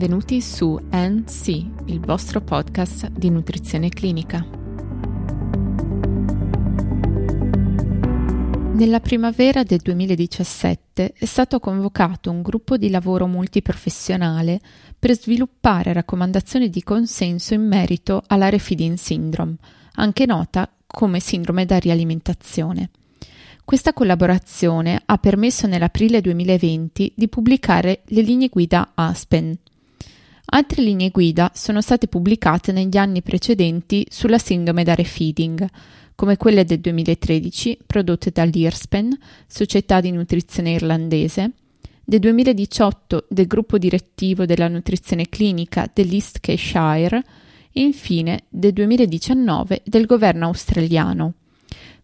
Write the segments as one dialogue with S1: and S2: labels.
S1: Benvenuti su NC, il vostro podcast di nutrizione clinica. Nella primavera del 2017 è stato convocato un gruppo di lavoro multiprofessionale per sviluppare raccomandazioni di consenso in merito alla Refeeding Syndrome, anche nota come sindrome da rialimentazione. Questa collaborazione ha permesso nell'aprile 2020 di pubblicare le linee guida Aspen. Altre linee guida sono state pubblicate negli anni precedenti sulla sindrome da refeeding, come quelle del 2013 prodotte dall'IRSPEN, società di nutrizione irlandese, del 2018 del gruppo direttivo della nutrizione clinica dell'East Cheshire e infine del 2019 del governo australiano.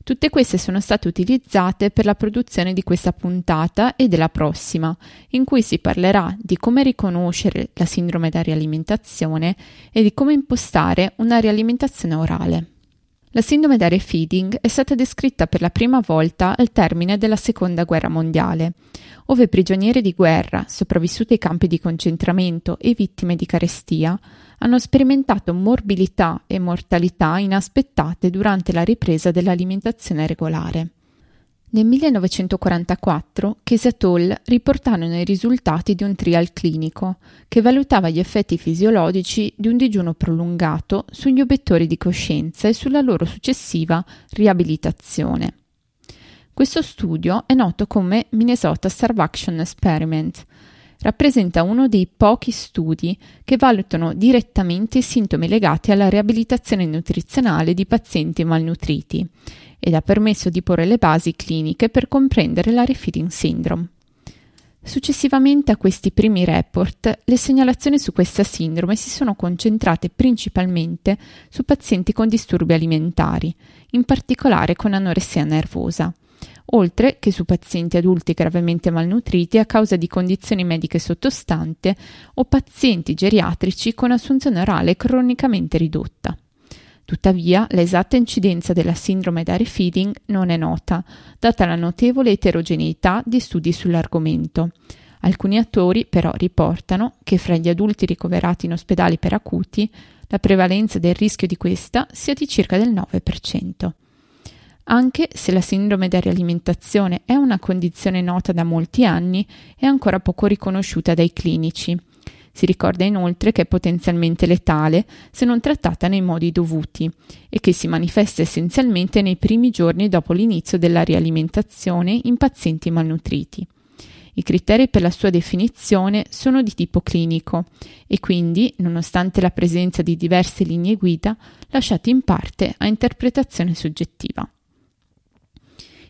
S1: Tutte queste sono state utilizzate per la produzione di questa puntata e della prossima, in cui si parlerà di come riconoscere la sindrome da rialimentazione e di come impostare una rialimentazione orale. La sindrome da refeeding è stata descritta per la prima volta al termine della Seconda Guerra Mondiale, ove prigionieri di guerra, sopravvissuti ai campi di concentramento e vittime di carestia, hanno sperimentato morbilità e mortalità inaspettate durante la ripresa dell'alimentazione regolare. Nel 1944 Case et al. riportarono i risultati di un trial clinico che valutava gli effetti fisiologici di un digiuno prolungato sugli obiettori di coscienza e sulla loro successiva riabilitazione. Questo studio è noto come Minnesota Starvation Experiment rappresenta uno dei pochi studi che valutano direttamente i sintomi legati alla riabilitazione nutrizionale di pazienti malnutriti ed ha permesso di porre le basi cliniche per comprendere la refeeding syndrome. Successivamente a questi primi report, le segnalazioni su questa sindrome si sono concentrate principalmente su pazienti con disturbi alimentari, in particolare con anoressia nervosa oltre che su pazienti adulti gravemente malnutriti a causa di condizioni mediche sottostanti o pazienti geriatrici con assunzione orale cronicamente ridotta. Tuttavia, l'esatta incidenza della sindrome da refeeding non è nota, data la notevole eterogeneità di studi sull'argomento. Alcuni autori però riportano che fra gli adulti ricoverati in ospedali per acuti la prevalenza del rischio di questa sia di circa del 9%. Anche se la sindrome da rialimentazione è una condizione nota da molti anni, è ancora poco riconosciuta dai clinici. Si ricorda inoltre che è potenzialmente letale se non trattata nei modi dovuti e che si manifesta essenzialmente nei primi giorni dopo l'inizio della rialimentazione in pazienti malnutriti. I criteri per la sua definizione sono di tipo clinico e quindi, nonostante la presenza di diverse linee guida, lasciati in parte a interpretazione soggettiva.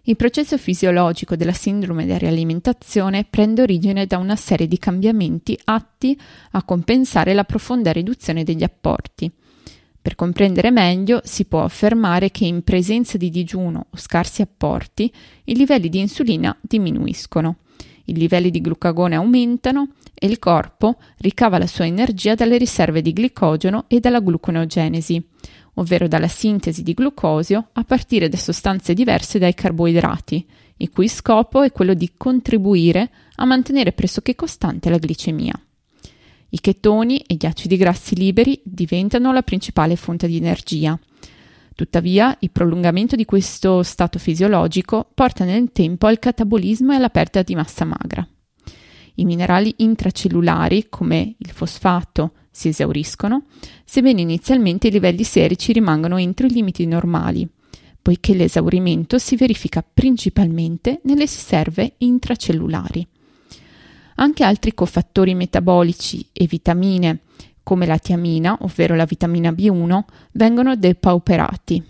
S1: Il processo fisiologico della sindrome da rialimentazione prende origine da una serie di cambiamenti atti a compensare la profonda riduzione degli apporti. Per comprendere meglio, si può affermare che in presenza di digiuno o scarsi apporti, i livelli di insulina diminuiscono, i livelli di glucagone aumentano e il corpo ricava la sua energia dalle riserve di glicogeno e dalla gluconeogenesi, ovvero dalla sintesi di glucosio a partire da sostanze diverse dai carboidrati, il cui scopo è quello di contribuire a mantenere pressoché costante la glicemia. I chetoni e gli acidi grassi liberi diventano la principale fonte di energia. Tuttavia, il prolungamento di questo stato fisiologico porta nel tempo al catabolismo e alla perdita di massa magra. I minerali intracellulari, come il fosfato, si esauriscono, sebbene inizialmente i livelli serici rimangono entro i limiti normali, poiché l'esaurimento si verifica principalmente nelle riserve intracellulari. Anche altri cofattori metabolici e vitamine, come la tiamina, ovvero la vitamina B1, vengono depauperati.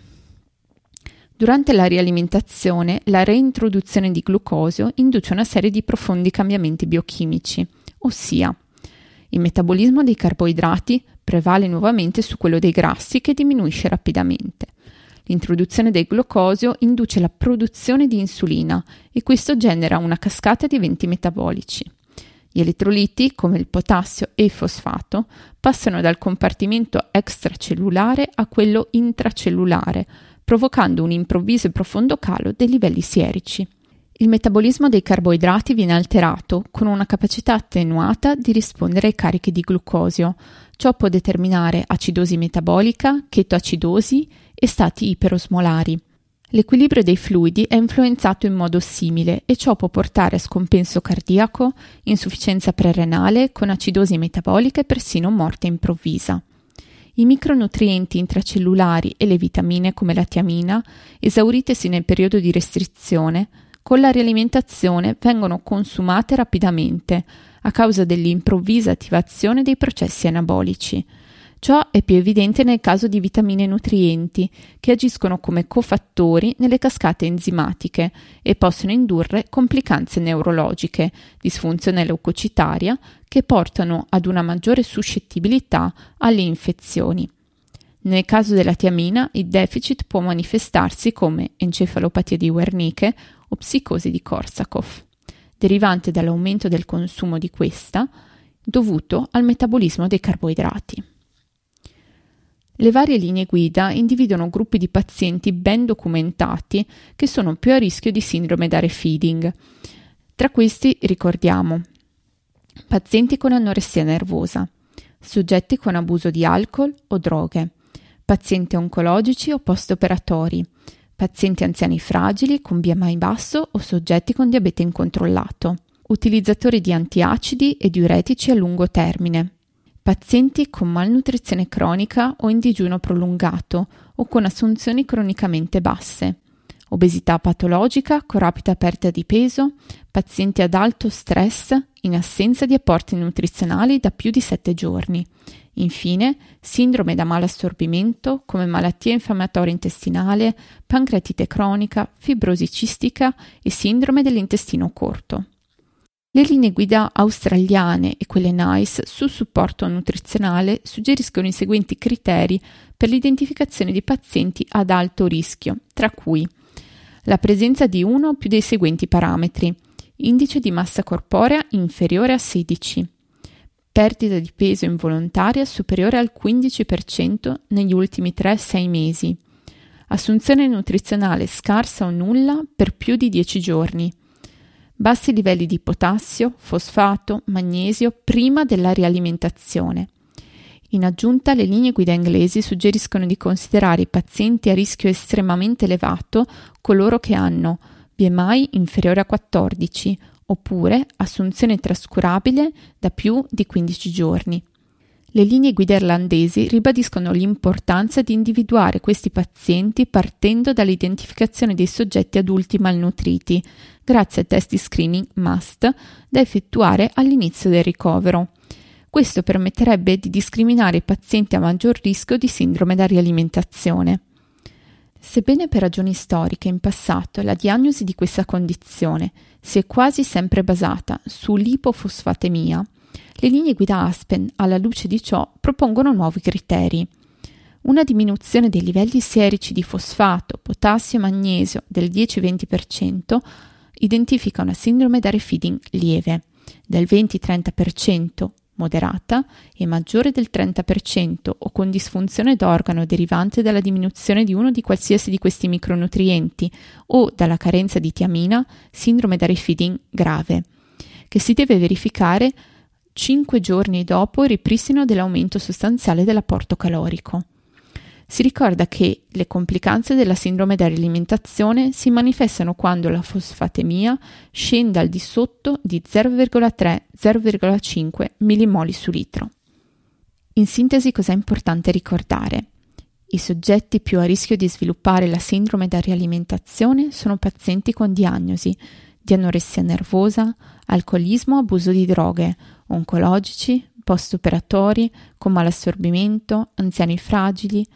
S1: Durante la rialimentazione, la reintroduzione di glucosio induce una serie di profondi cambiamenti biochimici, ossia il metabolismo dei carboidrati prevale nuovamente su quello dei grassi che diminuisce rapidamente. L'introduzione del glucosio induce la produzione di insulina e questo genera una cascata di eventi metabolici. Gli elettroliti, come il potassio e il fosfato, passano dal compartimento extracellulare a quello intracellulare, provocando un improvviso e profondo calo dei livelli sierici. Il metabolismo dei carboidrati viene alterato con una capacità attenuata di rispondere ai carichi di glucosio. Ciò può determinare acidosi metabolica, chetoacidosi e stati iperosmolari. L'equilibrio dei fluidi è influenzato in modo simile e ciò può portare a scompenso cardiaco, insufficienza prerenale, con acidosi metabolica e persino morte improvvisa. I micronutrienti intracellulari e le vitamine come la tiamina, esauritesi nel periodo di restrizione, con la rialimentazione vengono consumate rapidamente a causa dell'improvvisa attivazione dei processi anabolici. Ciò è più evidente nel caso di vitamine e nutrienti, che agiscono come cofattori nelle cascate enzimatiche e possono indurre complicanze neurologiche, disfunzione leucocitaria, che portano ad una maggiore suscettibilità alle infezioni. Nel caso della tiamina, il deficit può manifestarsi come encefalopatia di Wernicke o psicosi di Korsakoff, derivante dall'aumento del consumo di questa, dovuto al metabolismo dei carboidrati. Le varie linee guida individuano gruppi di pazienti ben documentati che sono più a rischio di sindrome da refeeding. Tra questi ricordiamo pazienti con anoressia nervosa, soggetti con abuso di alcol o droghe, pazienti oncologici o post-operatori, pazienti anziani fragili con BMI basso o soggetti con diabete incontrollato, utilizzatori di antiacidi e diuretici a lungo termine, pazienti con malnutrizione cronica o in digiuno prolungato o con assunzioni cronicamente basse, obesità patologica con rapida perdita di peso, pazienti ad alto stress in assenza di apporti nutrizionali da più di 7 giorni, Infine, sindrome da malassorbimento come malattia infiammatoria intestinale, pancreatite cronica, fibrosi cistica e sindrome dell'intestino corto. Le linee guida australiane e quelle NICE sul supporto nutrizionale suggeriscono i seguenti criteri per l'identificazione di pazienti ad alto rischio, tra cui la presenza di uno o più dei seguenti parametri, indice di massa corporea inferiore a 16, perdita di peso involontaria superiore al 15% negli ultimi 3-6 mesi, assunzione nutrizionale scarsa o nulla per più di 10 giorni, bassi livelli di potassio, fosfato, magnesio prima della rialimentazione. In aggiunta, le linee guida inglesi suggeriscono di considerare i pazienti a rischio estremamente elevato coloro che hanno BMI inferiore a 14 oppure assunzione trascurabile da più di 15 giorni. Le linee guida irlandesi ribadiscono l'importanza di individuare questi pazienti partendo dall'identificazione dei soggetti adulti malnutriti, grazie a test di screening MUST da effettuare all'inizio del ricovero. Questo permetterebbe di discriminare i pazienti a maggior rischio di sindrome da rialimentazione. Sebbene per ragioni storiche in passato la diagnosi di questa condizione si è quasi sempre basata sull'ipofosfatemia, le linee guida Aspen, alla luce di ciò, propongono nuovi criteri. Una diminuzione dei livelli serici di fosfato, potassio e magnesio del 10-20% identifica una sindrome da refeeding lieve, del 20-30% moderata e maggiore del 30% o con disfunzione d'organo derivante dalla diminuzione di uno di qualsiasi di questi micronutrienti o dalla carenza di tiamina, sindrome da refeeding grave, che si deve verificare 5 giorni dopo il ripristino dell'aumento sostanziale dell'apporto calorico. Si ricorda che le complicanze della sindrome da rialimentazione si manifestano quando la fosfatemia scende al di sotto di 0,3-0,5 millimoli su litro. In sintesi cosa è importante ricordare? I soggetti più a rischio di sviluppare la sindrome da rialimentazione sono pazienti con diagnosi di anoressia nervosa, alcolismo abuso di droghe, oncologici, post-operatori, con malassorbimento, anziani fragili,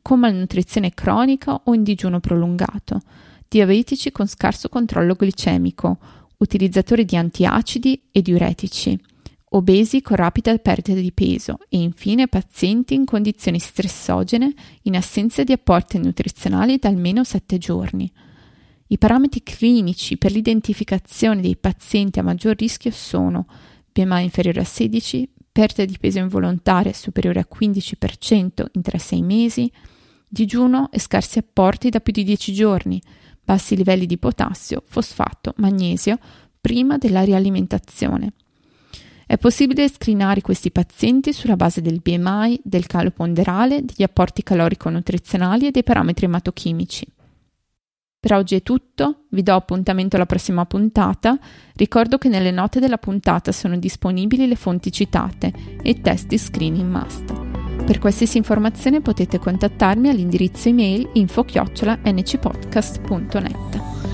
S1: con malnutrizione cronica o in digiuno prolungato, diabetici con scarso controllo glicemico, utilizzatori di antiacidi e diuretici, obesi con rapida perdita di peso e infine pazienti in condizioni stressogene in assenza di apporti nutrizionali da almeno 7 giorni. I parametri clinici per l'identificazione dei pazienti a maggior rischio sono BMI inferiore a 16, perdita di peso involontaria superiore al 15% in 3-6 mesi, digiuno e scarsi apporti da più di 10 giorni, bassi livelli di potassio, fosfato, magnesio, prima della rialimentazione. È possibile screenare questi pazienti sulla base del BMI, del calo ponderale, degli apporti calorico-nutrizionali e dei parametri ematochimici. Per oggi è tutto, vi do appuntamento alla prossima puntata. Ricordo che nelle note della puntata sono disponibili le fonti citate e i test di screening must. Per qualsiasi informazione potete contattarmi all'indirizzo email info-ncpodcast.net.